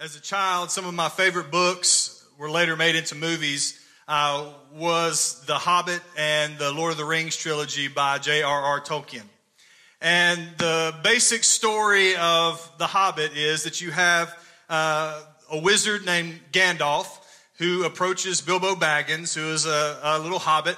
As a child, some of my favorite books were later made into movies. Uh, was The Hobbit and the Lord of the Rings trilogy by J.R.R. Tolkien. And the basic story of The Hobbit is that you have uh, a wizard named Gandalf who approaches Bilbo Baggins, who is a, a little hobbit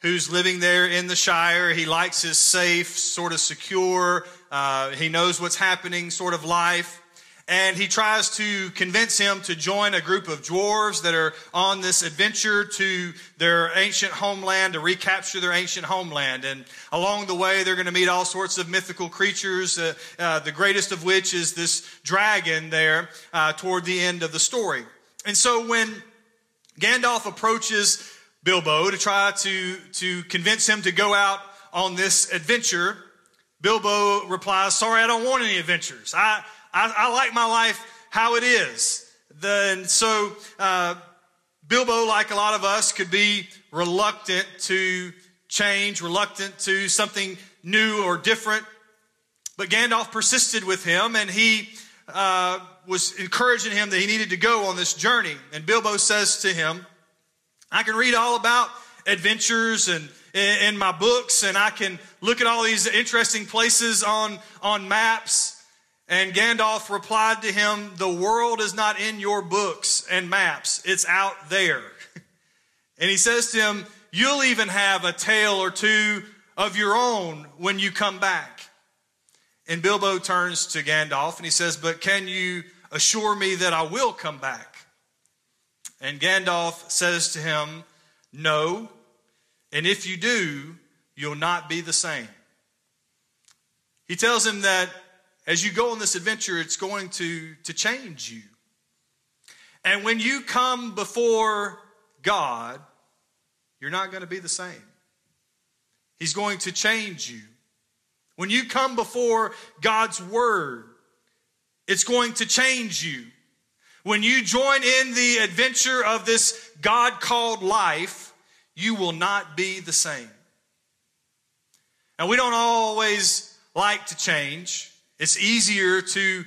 who's living there in the Shire. He likes his safe, sort of secure, uh, he knows what's happening sort of life and he tries to convince him to join a group of dwarves that are on this adventure to their ancient homeland to recapture their ancient homeland. And along the way, they're going to meet all sorts of mythical creatures, uh, uh, the greatest of which is this dragon there uh, toward the end of the story. And so when Gandalf approaches Bilbo to try to, to convince him to go out on this adventure, Bilbo replies, Sorry, I don't want any adventures. I, I, I like my life how it is. Then, so, uh, Bilbo, like a lot of us, could be reluctant to change, reluctant to something new or different. But Gandalf persisted with him and he uh, was encouraging him that he needed to go on this journey. And Bilbo says to him, I can read all about adventures and in my books and I can look at all these interesting places on, on maps and Gandalf replied to him, The world is not in your books and maps, it's out there. and he says to him, You'll even have a tale or two of your own when you come back. And Bilbo turns to Gandalf and he says, But can you assure me that I will come back? And Gandalf says to him, No, and if you do, you'll not be the same. He tells him that as you go on this adventure, it's going to, to change you. And when you come before God, you're not going to be the same. He's going to change you. When you come before God's Word, it's going to change you. When you join in the adventure of this God called life, you will not be the same. And we don't always like to change. It's easier to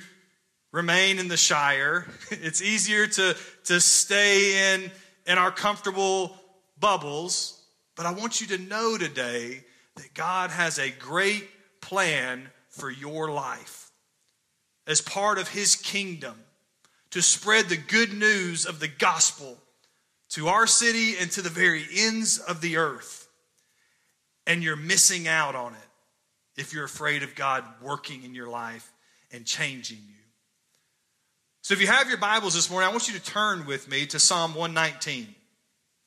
remain in the Shire. It's easier to, to stay in, in our comfortable bubbles. But I want you to know today that God has a great plan for your life as part of His kingdom to spread the good news of the gospel to our city and to the very ends of the earth. And you're missing out on it if you're afraid of God working in your life and changing you. So, if you have your Bibles this morning, I want you to turn with me to Psalm 119.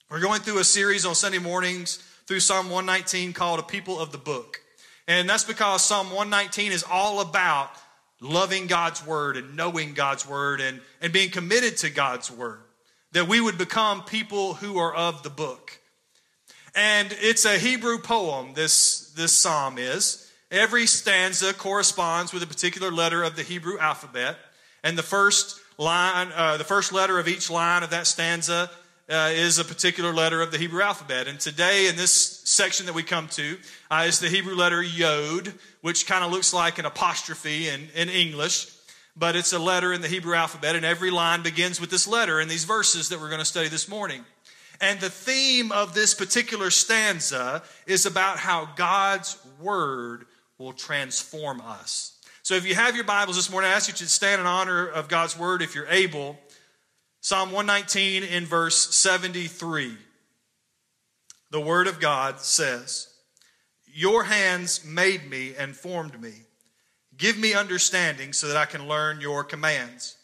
We're going through a series on Sunday mornings through Psalm 119 called A People of the Book. And that's because Psalm 119 is all about loving God's Word and knowing God's Word and, and being committed to God's Word. That we would become people who are of the book. And it's a Hebrew poem, this, this psalm is. Every stanza corresponds with a particular letter of the Hebrew alphabet, and the first line, uh, the first letter of each line of that stanza uh, is a particular letter of the Hebrew alphabet. And today, in this section that we come to, uh, is the Hebrew letter Yod, which kind of looks like an apostrophe in, in English, but it's a letter in the Hebrew alphabet, and every line begins with this letter in these verses that we're going to study this morning. And the theme of this particular stanza is about how God's word will transform us. So if you have your Bibles this morning, I ask you to stand in honor of God's word if you're able. Psalm 119 in verse 73. The word of God says, Your hands made me and formed me. Give me understanding so that I can learn your commands.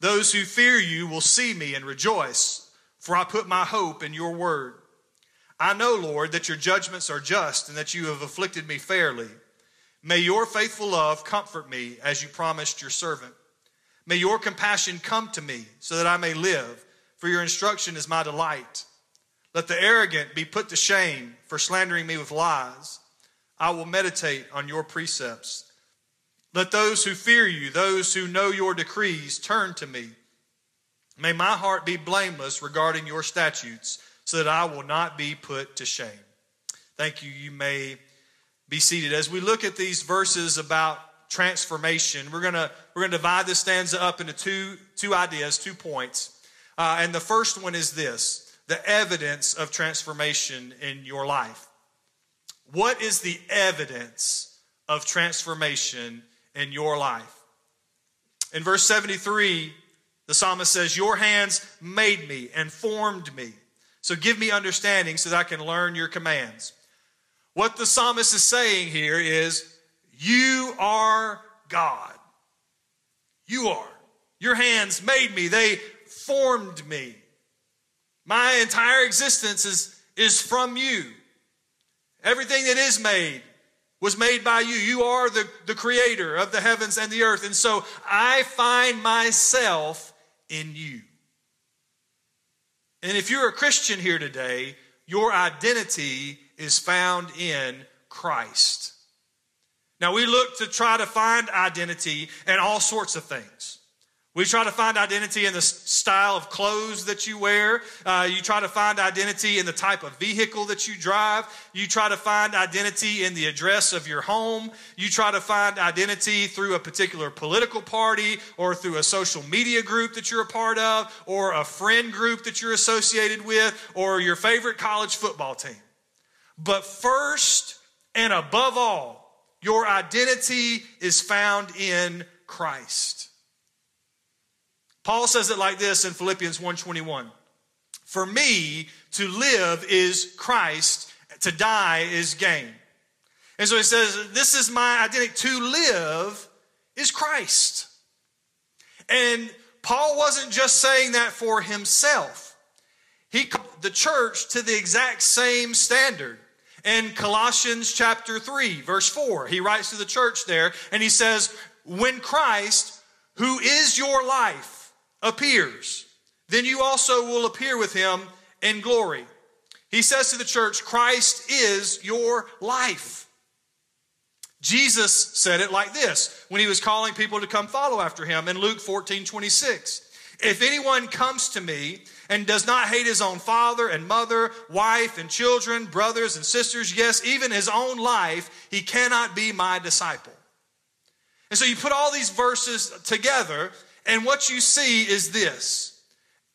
Those who fear you will see me and rejoice, for I put my hope in your word. I know, Lord, that your judgments are just and that you have afflicted me fairly. May your faithful love comfort me as you promised your servant. May your compassion come to me so that I may live, for your instruction is my delight. Let the arrogant be put to shame for slandering me with lies. I will meditate on your precepts. Let those who fear you, those who know your decrees, turn to me. May my heart be blameless regarding your statutes, so that I will not be put to shame. Thank you. You may be seated. As we look at these verses about transformation. We're gonna we're gonna divide this stanza up into two two ideas, two points. Uh, and the first one is this: the evidence of transformation in your life. What is the evidence of transformation in your life? In verse 73, the psalmist says, Your hands made me and formed me. So give me understanding so that I can learn your commands. What the psalmist is saying here is, You are God. You are. Your hands made me, they formed me. My entire existence is, is from you. Everything that is made was made by you. You are the, the creator of the heavens and the earth. And so I find myself in you. And if you're a Christian here today, your identity is found in Christ. Now, we look to try to find identity in all sorts of things. We try to find identity in the style of clothes that you wear. Uh, you try to find identity in the type of vehicle that you drive. You try to find identity in the address of your home. You try to find identity through a particular political party or through a social media group that you're a part of or a friend group that you're associated with or your favorite college football team. But first and above all, your identity is found in Christ. Paul says it like this in Philippians 1:21. For me to live is Christ, to die is gain. And so he says, this is my identity. To live is Christ. And Paul wasn't just saying that for himself. He called the church to the exact same standard. In Colossians chapter 3, verse 4, he writes to the church there and he says, When Christ, who is your life, appears, then you also will appear with him in glory. He says to the church, Christ is your life. Jesus said it like this when he was calling people to come follow after him in Luke 14 26. If anyone comes to me and does not hate his own father and mother, wife and children, brothers and sisters, yes, even his own life, he cannot be my disciple. And so you put all these verses together, and what you see is this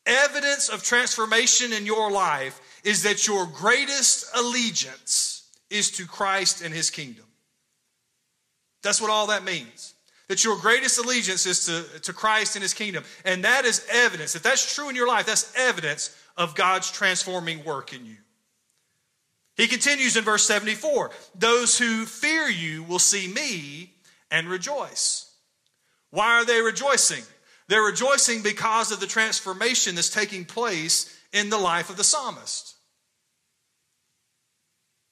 evidence of transformation in your life is that your greatest allegiance is to Christ and his kingdom. That's what all that means. That your greatest allegiance is to, to Christ and his kingdom. And that is evidence. If that's true in your life, that's evidence of God's transforming work in you. He continues in verse 74 Those who fear you will see me and rejoice. Why are they rejoicing? They're rejoicing because of the transformation that's taking place in the life of the psalmist.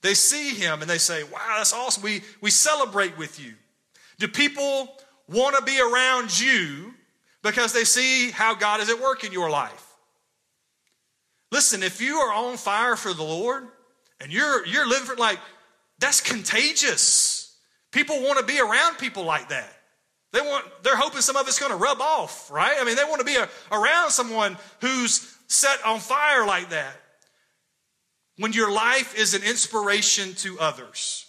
They see him and they say, Wow, that's awesome. We, we celebrate with you. Do people want to be around you because they see how God is at work in your life? Listen, if you are on fire for the Lord and you're, you're living for like, that's contagious. People want to be around people like that. They want, they're hoping some of it's going to rub off, right? I mean, they want to be a, around someone who's set on fire like that. When your life is an inspiration to others.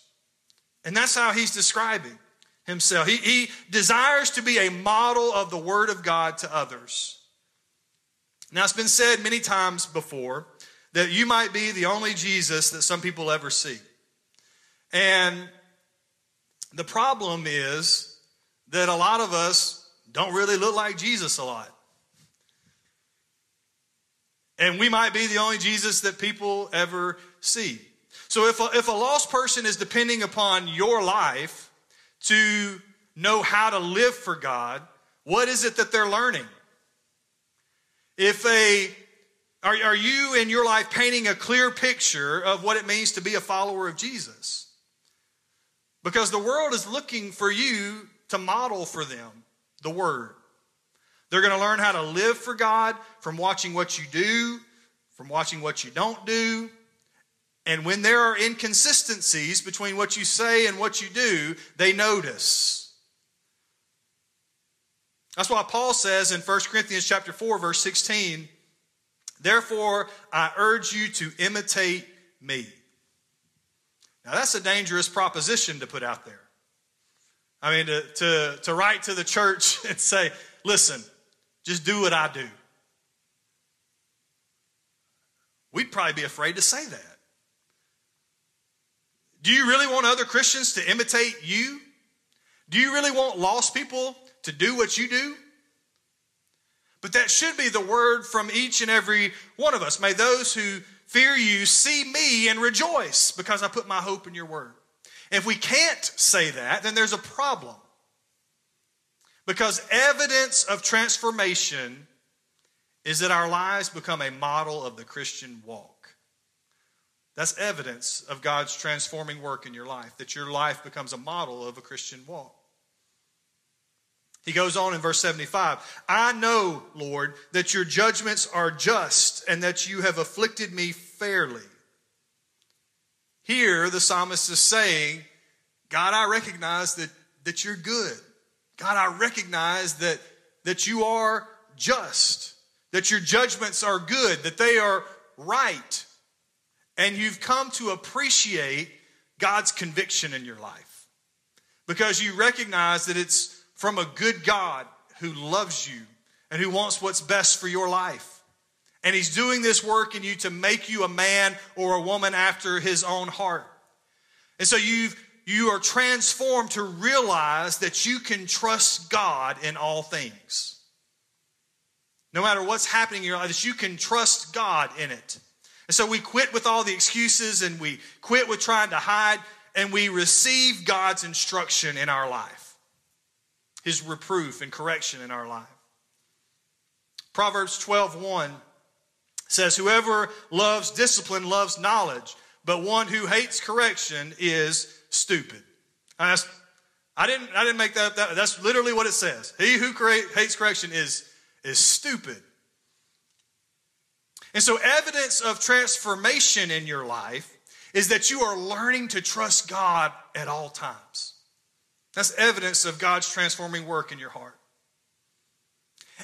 And that's how he's describing himself. He, he desires to be a model of the Word of God to others. Now, it's been said many times before that you might be the only Jesus that some people ever see. And the problem is that a lot of us don't really look like Jesus a lot. And we might be the only Jesus that people ever see. So if a, if a lost person is depending upon your life to know how to live for God, what is it that they're learning? If a are, are you in your life painting a clear picture of what it means to be a follower of Jesus? Because the world is looking for you to model for them the Word. They're going to learn how to live for God from watching what you do, from watching what you don't do. And when there are inconsistencies between what you say and what you do, they notice. That's why Paul says in 1 Corinthians chapter 4 verse 16, "Therefore I urge you to imitate me." Now that's a dangerous proposition to put out there. I mean, to, to, to write to the church and say, listen, just do what I do. We'd probably be afraid to say that. Do you really want other Christians to imitate you? Do you really want lost people to do what you do? But that should be the word from each and every one of us. May those who fear you see me and rejoice because I put my hope in your word. If we can't say that, then there's a problem. Because evidence of transformation is that our lives become a model of the Christian walk. That's evidence of God's transforming work in your life, that your life becomes a model of a Christian walk. He goes on in verse 75 I know, Lord, that your judgments are just and that you have afflicted me fairly. Here, the psalmist is saying, God, I recognize that, that you're good. God, I recognize that, that you are just, that your judgments are good, that they are right. And you've come to appreciate God's conviction in your life because you recognize that it's from a good God who loves you and who wants what's best for your life. And He's doing this work in you to make you a man or a woman after His own heart. And so you've you are transformed to realize that you can trust God in all things. No matter what's happening in your life, that you can trust God in it. And so we quit with all the excuses and we quit with trying to hide and we receive God's instruction in our life his reproof and correction in our life. Proverbs 12:1 says whoever loves discipline loves knowledge, but one who hates correction is stupid. I didn't I didn't make that, that that's literally what it says. He who hates correction is is stupid. And so evidence of transformation in your life is that you are learning to trust God at all times. That's evidence of God's transforming work in your heart.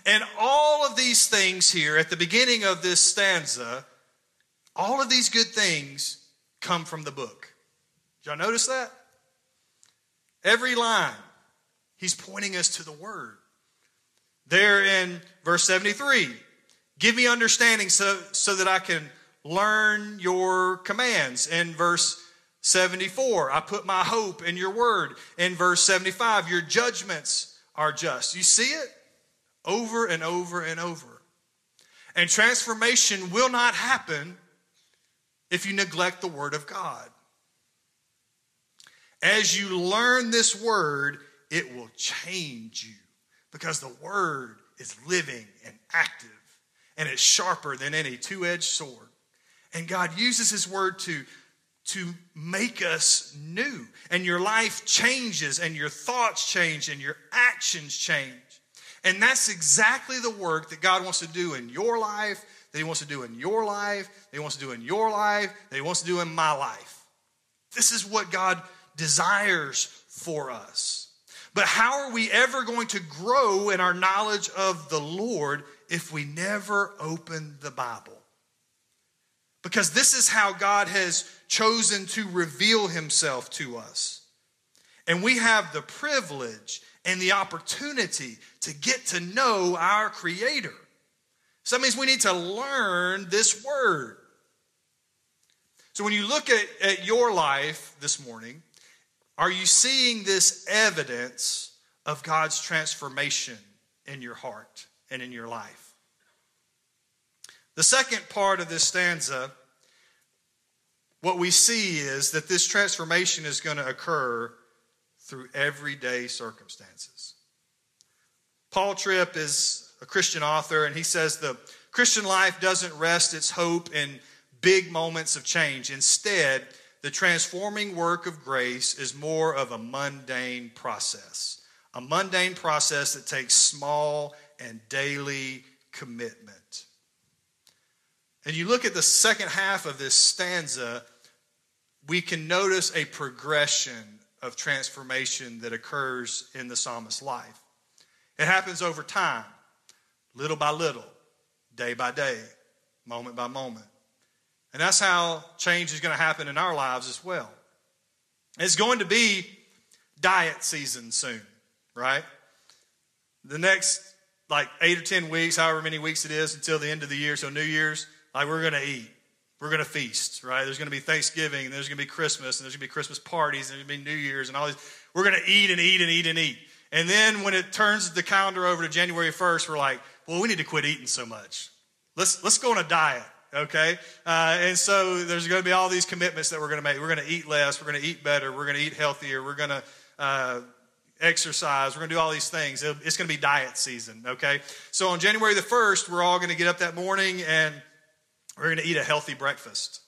And all of these things here at the beginning of this stanza, all of these good things come from the book. Did y'all notice that? Every line, he's pointing us to the word. There in verse 73, give me understanding so, so that I can learn your commands. In verse 74, I put my hope in your word. In verse 75, your judgments are just. You see it? Over and over and over. And transformation will not happen if you neglect the word of God. As you learn this word, it will change you because the word is living and active and it's sharper than any two edged sword. And God uses his word to to make us new. And your life changes, and your thoughts change, and your actions change. And that's exactly the work that God wants to do in your life, that He wants to do in your life, that He wants to do in your life, that He wants to do in my life. This is what God desires for us. But how are we ever going to grow in our knowledge of the Lord if we never open the Bible? Because this is how God has chosen to reveal himself to us. And we have the privilege and the opportunity to get to know our Creator. So that means we need to learn this word. So when you look at, at your life this morning, are you seeing this evidence of God's transformation in your heart and in your life? The second part of this stanza what we see is that this transformation is going to occur through everyday circumstances. Paul Tripp is a Christian author, and he says the Christian life doesn't rest its hope in big moments of change. Instead, the transforming work of grace is more of a mundane process, a mundane process that takes small and daily commitment. And you look at the second half of this stanza, we can notice a progression of transformation that occurs in the psalmist's life. It happens over time, little by little, day by day, moment by moment. And that's how change is going to happen in our lives as well. It's going to be diet season soon, right? The next like eight or 10 weeks, however many weeks it is until the end of the year, so New Year's, like we're going to eat. We're going to feast, right? There's going to be Thanksgiving, and there's going to be Christmas, and there's going to be Christmas parties, and there's going to be New Year's, and all these. We're going to eat and eat and eat and eat. And then when it turns the calendar over to January 1st, we're like, well, we need to quit eating so much. Let's, let's go on a diet, okay? Uh, and so there's going to be all these commitments that we're going to make. We're going to eat less. We're going to eat better. We're going to eat healthier. We're going to uh, exercise. We're going to do all these things. It's going to be diet season, okay? So on January the 1st, we're all going to get up that morning and we're going to eat a healthy breakfast.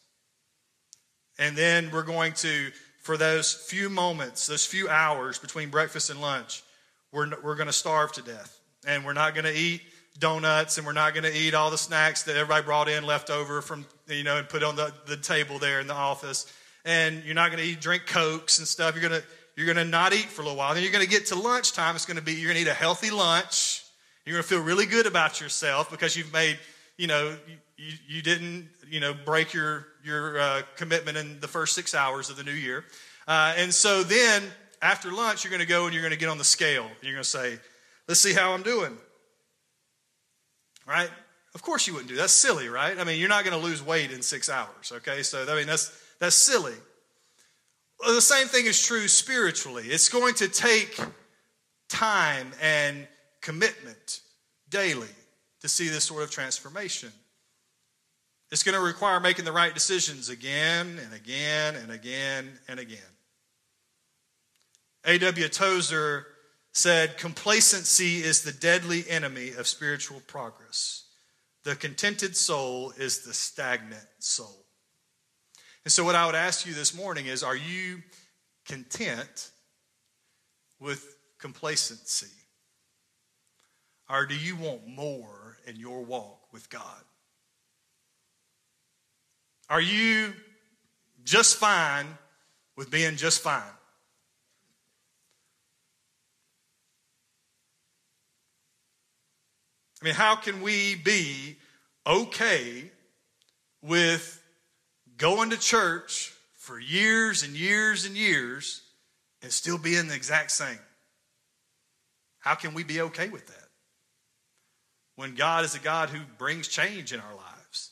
And then we're going to, for those few moments, those few hours between breakfast and lunch, we're, we're going to starve to death. And we're not going to eat donuts and we're not going to eat all the snacks that everybody brought in left over from, you know, and put on the, the table there in the office. And you're not going to eat, drink Cokes and stuff. You're going to, you're going to not eat for a little while. Then you're going to get to lunchtime. It's going to be, you're going to eat a healthy lunch. You're going to feel really good about yourself because you've made, you know, you, you didn't, you know, break your, your uh, commitment in the first six hours of the new year. Uh, and so then after lunch, you're going to go and you're going to get on the scale. You're going to say, let's see how I'm doing. Right? Of course you wouldn't do that. That's silly, right? I mean, you're not going to lose weight in six hours, okay? So, I mean, that's, that's silly. The same thing is true spiritually. It's going to take time and commitment daily to see this sort of transformation. It's going to require making the right decisions again and again and again and again. A.W. Tozer said, Complacency is the deadly enemy of spiritual progress. The contented soul is the stagnant soul. And so, what I would ask you this morning is Are you content with complacency? Or do you want more in your walk with God? Are you just fine with being just fine? I mean, how can we be okay with going to church for years and years and years and still being the exact same. How can we be okay with that? When God is a God who brings change in our lives.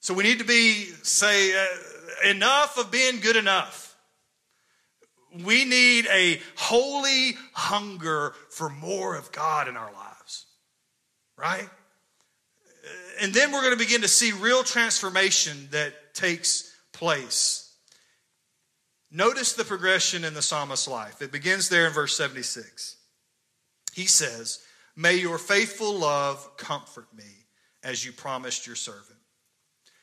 So we need to be, say, uh, enough of being good enough. We need a holy hunger for more of God in our lives, right? And then we're going to begin to see real transformation that takes place. Notice the progression in the psalmist's life. It begins there in verse 76. He says, May your faithful love comfort me as you promised your servant.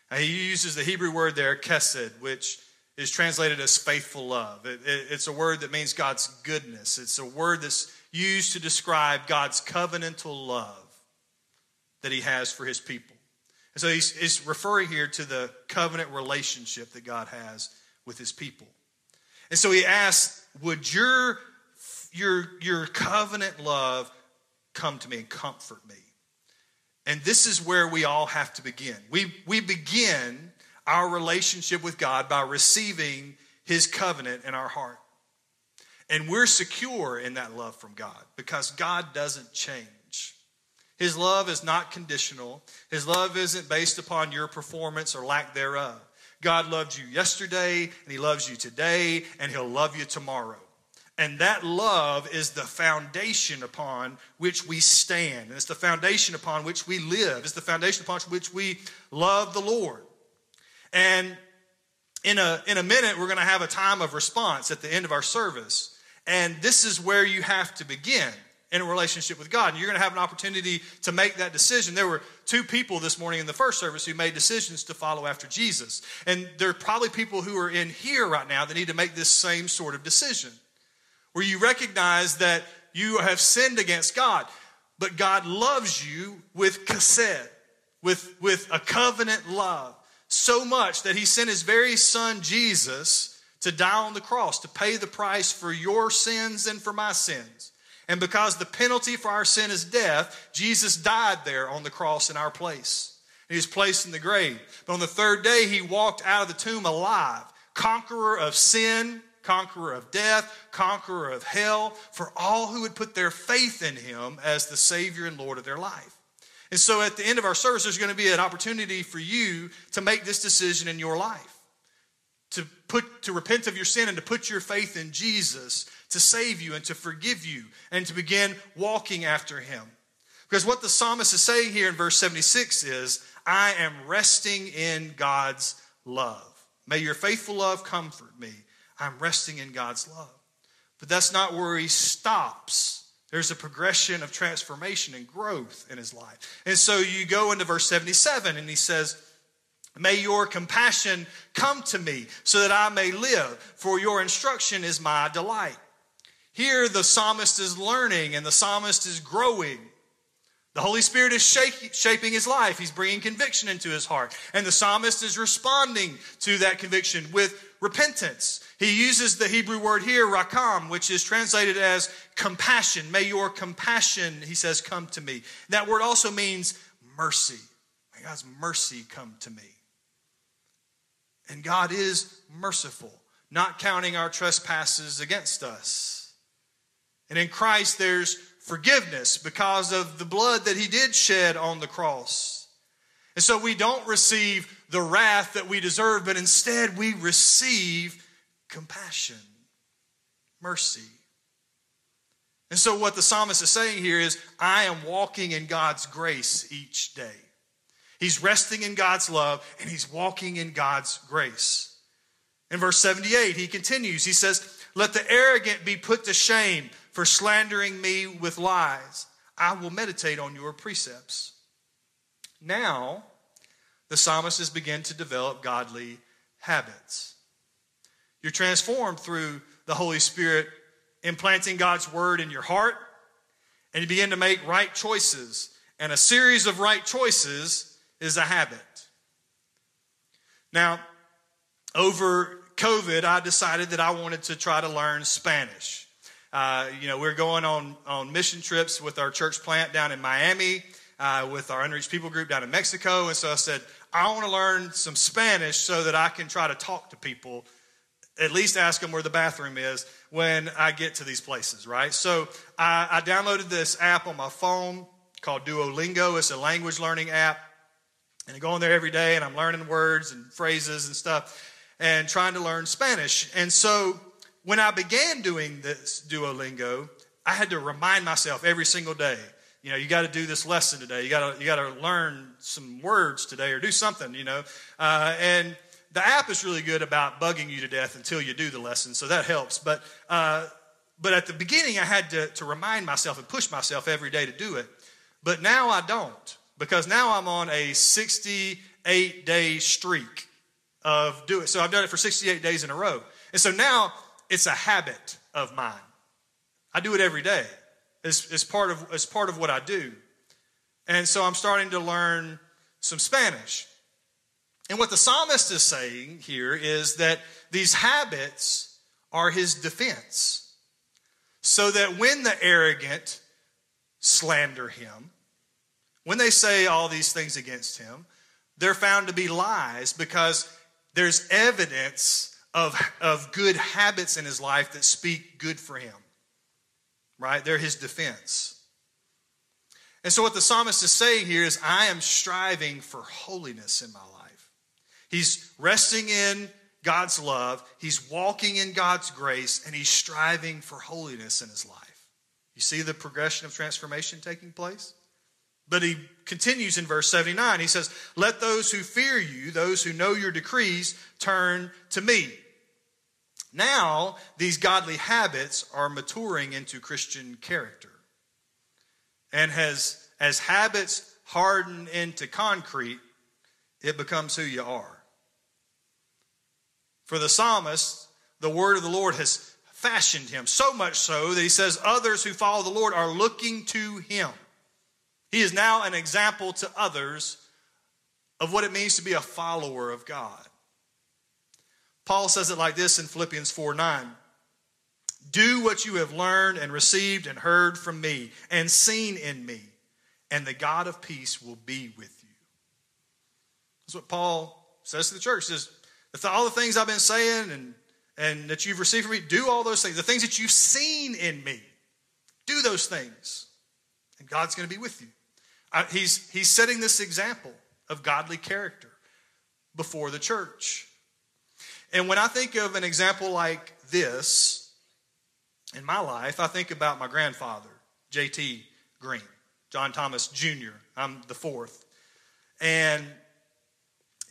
And he uses the Hebrew word there, kesed, which is translated as faithful love. It, it, it's a word that means God's goodness. It's a word that's used to describe God's covenantal love that he has for his people. And so he's, he's referring here to the covenant relationship that God has with his people. And so he asks, Would your, your, your covenant love come to me and comfort me? And this is where we all have to begin. We, we begin our relationship with God by receiving his covenant in our heart. And we're secure in that love from God because God doesn't change. His love is not conditional. His love isn't based upon your performance or lack thereof. God loved you yesterday, and He loves you today, and He'll love you tomorrow. And that love is the foundation upon which we stand. And it's the foundation upon which we live. It's the foundation upon which we love the Lord. And in a, in a minute, we're going to have a time of response at the end of our service. And this is where you have to begin in a relationship with God. And you're going to have an opportunity to make that decision. There were two people this morning in the first service who made decisions to follow after Jesus. And there are probably people who are in here right now that need to make this same sort of decision where you recognize that you have sinned against God, but God loves you with kesed, with, with a covenant love, so much that he sent his very son Jesus to die on the cross to pay the price for your sins and for my sins. And because the penalty for our sin is death, Jesus died there on the cross in our place. He was placed in the grave. But on the third day, he walked out of the tomb alive, conqueror of sin conqueror of death, conqueror of hell, for all who would put their faith in him as the Savior and Lord of their life. And so at the end of our service, there's going to be an opportunity for you to make this decision in your life. To put to repent of your sin and to put your faith in Jesus to save you and to forgive you and to begin walking after him. Because what the psalmist is saying here in verse 76 is, I am resting in God's love. May your faithful love comfort me. I'm resting in God's love. But that's not where he stops. There's a progression of transformation and growth in his life. And so you go into verse 77 and he says, May your compassion come to me so that I may live, for your instruction is my delight. Here, the psalmist is learning and the psalmist is growing. The Holy Spirit is shaping his life. He's bringing conviction into his heart. And the psalmist is responding to that conviction with repentance. He uses the Hebrew word here, rakam, which is translated as compassion. May your compassion, he says, come to me. That word also means mercy. May God's mercy come to me. And God is merciful, not counting our trespasses against us. And in Christ, there's forgiveness because of the blood that he did shed on the cross. And so we don't receive the wrath that we deserve, but instead we receive compassion, mercy. And so, what the psalmist is saying here is, I am walking in God's grace each day. He's resting in God's love and he's walking in God's grace. In verse 78, he continues, he says, Let the arrogant be put to shame for slandering me with lies. I will meditate on your precepts. Now, the psalmist has begun to develop godly habits. You're transformed through the Holy Spirit implanting God's word in your heart, and you begin to make right choices. And a series of right choices is a habit. Now, over COVID, I decided that I wanted to try to learn Spanish. Uh, you know, we're going on, on mission trips with our church plant down in Miami, uh, with our unreached people group down in Mexico. And so I said, I want to learn some Spanish so that I can try to talk to people, at least ask them where the bathroom is when I get to these places, right? So I, I downloaded this app on my phone called Duolingo. It's a language learning app. And I go on there every day and I'm learning words and phrases and stuff and trying to learn Spanish. And so when I began doing this Duolingo, I had to remind myself every single day, you know, you got to do this lesson today. You got to you got to learn some words today or do something, you know. Uh, and the app is really good about bugging you to death until you do the lesson, so that helps. But uh, but at the beginning, I had to, to remind myself and push myself every day to do it. But now I don't because now I'm on a 68 day streak of doing. So I've done it for 68 days in a row, and so now it's a habit of mine. I do it every day. It's, it's, part of, it's part of what I do. And so I'm starting to learn some Spanish. And what the psalmist is saying here is that these habits are his defense. So that when the arrogant slander him, when they say all these things against him, they're found to be lies because there's evidence of, of good habits in his life that speak good for him. Right? They're his defense. And so, what the psalmist is saying here is, I am striving for holiness in my life. He's resting in God's love, he's walking in God's grace, and he's striving for holiness in his life. You see the progression of transformation taking place? But he continues in verse 79. He says, Let those who fear you, those who know your decrees, turn to me. Now, these godly habits are maturing into Christian character. And as, as habits harden into concrete, it becomes who you are. For the psalmist, the word of the Lord has fashioned him, so much so that he says others who follow the Lord are looking to him. He is now an example to others of what it means to be a follower of God. Paul says it like this in Philippians 4 9. Do what you have learned and received and heard from me and seen in me, and the God of peace will be with you. That's what Paul says to the church. He says, all the things I've been saying and, and that you've received from me, do all those things. The things that you've seen in me, do those things. And God's going to be with you. He's, he's setting this example of godly character before the church. And when I think of an example like this in my life, I think about my grandfather, J.T. Green, John Thomas Jr. I'm the fourth. And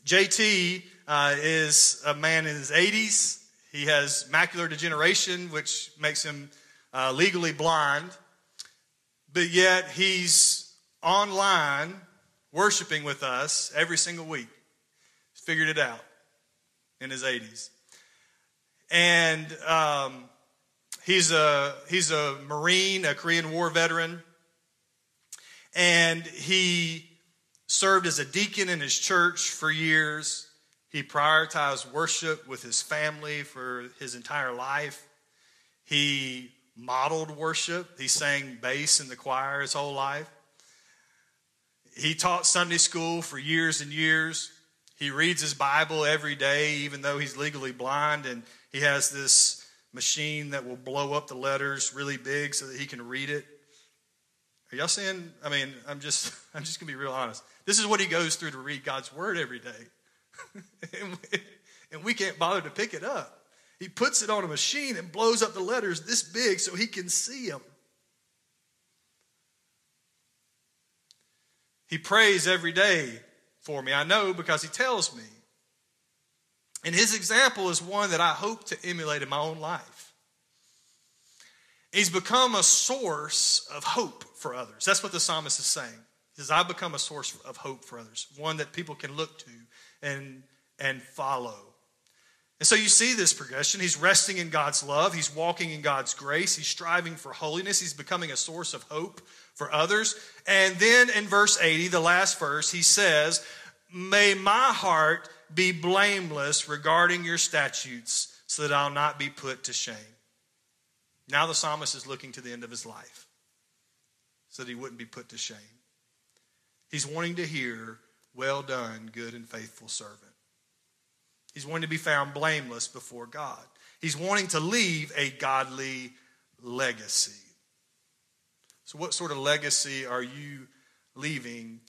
JT uh, is a man in his 80s. He has macular degeneration, which makes him uh, legally blind. But yet he's online worshiping with us every single week. He's figured it out in his 80s. And um, he's, a, he's a Marine, a Korean War veteran. And he served as a deacon in his church for years. He prioritized worship with his family for his entire life. He modeled worship. He sang bass in the choir his whole life. He taught Sunday school for years and years. He reads his Bible every day, even though he's legally blind, and he has this machine that will blow up the letters really big so that he can read it. Are y'all seeing? I mean, I'm just I'm just gonna be real honest. This is what he goes through to read God's word every day. and, we, and we can't bother to pick it up. He puts it on a machine and blows up the letters this big so he can see them. He prays every day for me. I know because he tells me. And his example is one that I hope to emulate in my own life. He's become a source of hope for others. That's what the psalmist is saying. He says, I've become a source of hope for others, one that people can look to and, and follow. And so you see this progression. He's resting in God's love. He's walking in God's grace. He's striving for holiness. He's becoming a source of hope for others. And then in verse 80, the last verse, he says, May my heart be blameless regarding your statutes so that I'll not be put to shame. Now the psalmist is looking to the end of his life so that he wouldn't be put to shame. He's wanting to hear, Well done, good and faithful servant. He's wanting to be found blameless before God. He's wanting to leave a godly legacy. So, what sort of legacy are you leaving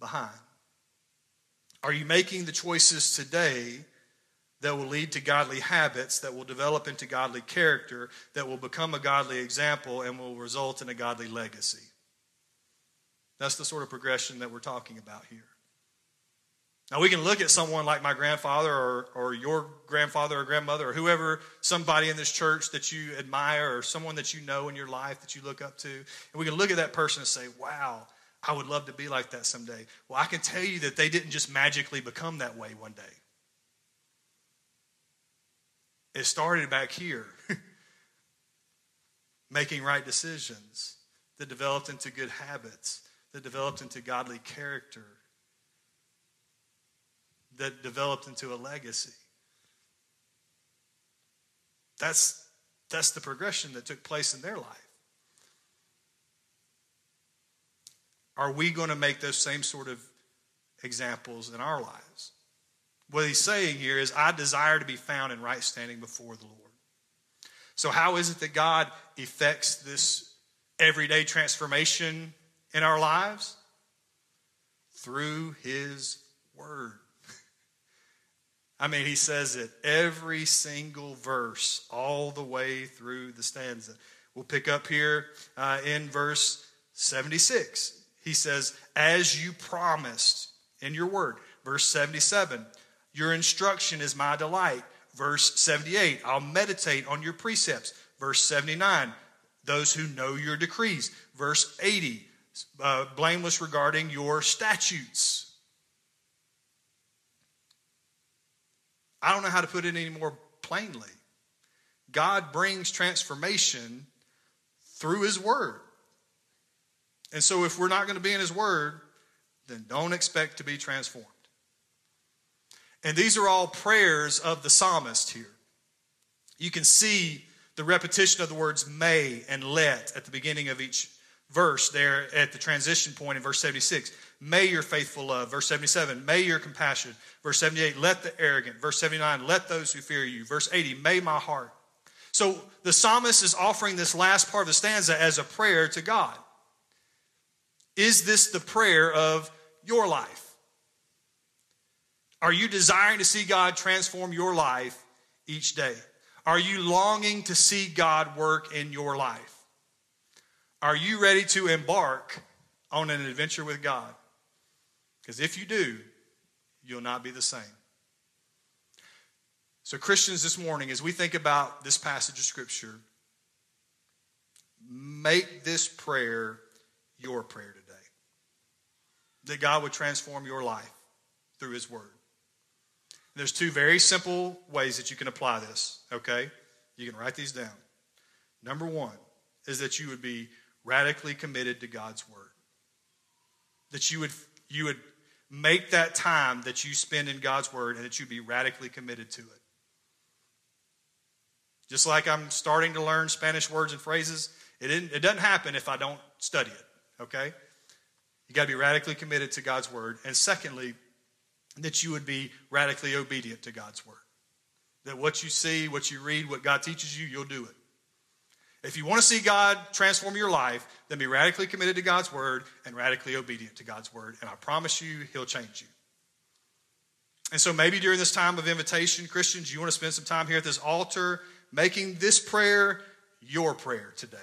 behind? Are you making the choices today that will lead to godly habits, that will develop into godly character, that will become a godly example, and will result in a godly legacy. That's the sort of progression that we're talking about here. Now, we can look at someone like my grandfather or, or your grandfather or grandmother or whoever, somebody in this church that you admire or someone that you know in your life that you look up to, and we can look at that person and say, wow, I would love to be like that someday. Well, I can tell you that they didn't just magically become that way one day. It started back here, making right decisions that developed into good habits, that developed into godly character, that developed into a legacy. That's, that's the progression that took place in their life. Are we going to make those same sort of examples in our lives? What he's saying here is, I desire to be found in right standing before the Lord. So, how is it that God effects this everyday transformation in our lives? Through his word. I mean, he says it every single verse, all the way through the stanza. We'll pick up here uh, in verse 76. He says, As you promised in your word. Verse 77, Your instruction is my delight. Verse 78, I'll meditate on your precepts. Verse 79, Those who know your decrees. Verse 80, uh, blameless regarding your statutes. I don't know how to put it any more plainly. God brings transformation through His Word. And so, if we're not going to be in His Word, then don't expect to be transformed. And these are all prayers of the psalmist here. You can see the repetition of the words may and let at the beginning of each verse there at the transition point in verse 76. May your faithful love. Verse 77, may your compassion. Verse 78, let the arrogant. Verse 79, let those who fear you. Verse 80, may my heart. So the psalmist is offering this last part of the stanza as a prayer to God. Is this the prayer of your life? Are you desiring to see God transform your life each day? Are you longing to see God work in your life? Are you ready to embark on an adventure with God? Because if you do, you'll not be the same. So, Christians, this morning, as we think about this passage of Scripture, make this prayer your prayer today. That God would transform your life through His Word. There's two very simple ways that you can apply this, okay? You can write these down. Number one is that you would be radically committed to God's word. That you would, you would make that time that you spend in God's word and that you'd be radically committed to it. Just like I'm starting to learn Spanish words and phrases, it, it doesn't happen if I don't study it, okay? You got to be radically committed to God's word. And secondly, that you would be radically obedient to God's word. That what you see, what you read, what God teaches you, you'll do it. If you want to see God transform your life, then be radically committed to God's word and radically obedient to God's word. And I promise you, He'll change you. And so maybe during this time of invitation, Christians, you want to spend some time here at this altar making this prayer your prayer today.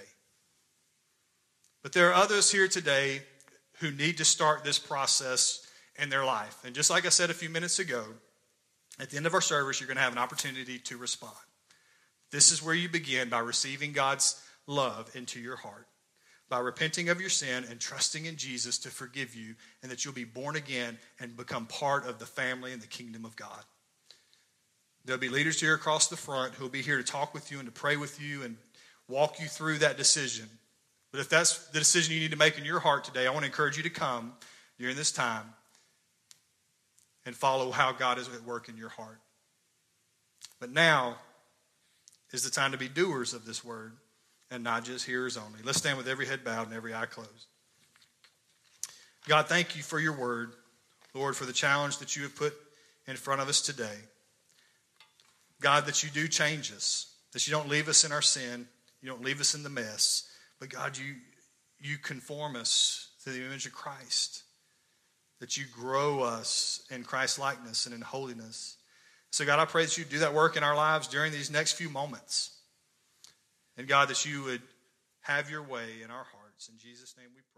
But there are others here today who need to start this process in their life. And just like I said a few minutes ago, at the end of our service, you're going to have an opportunity to respond. This is where you begin by receiving God's love into your heart, by repenting of your sin and trusting in Jesus to forgive you, and that you'll be born again and become part of the family and the kingdom of God. There'll be leaders here across the front who'll be here to talk with you and to pray with you and walk you through that decision. But if that's the decision you need to make in your heart today, I want to encourage you to come during this time and follow how God is at work in your heart. But now, is the time to be doers of this word and not just hearers only. Let's stand with every head bowed and every eye closed. God, thank you for your word. Lord, for the challenge that you have put in front of us today. God, that you do change us, that you don't leave us in our sin, you don't leave us in the mess, but God, you, you conform us to the image of Christ, that you grow us in Christ likeness and in holiness. So, God, I pray that you do that work in our lives during these next few moments. And, God, that you would have your way in our hearts. In Jesus' name we pray.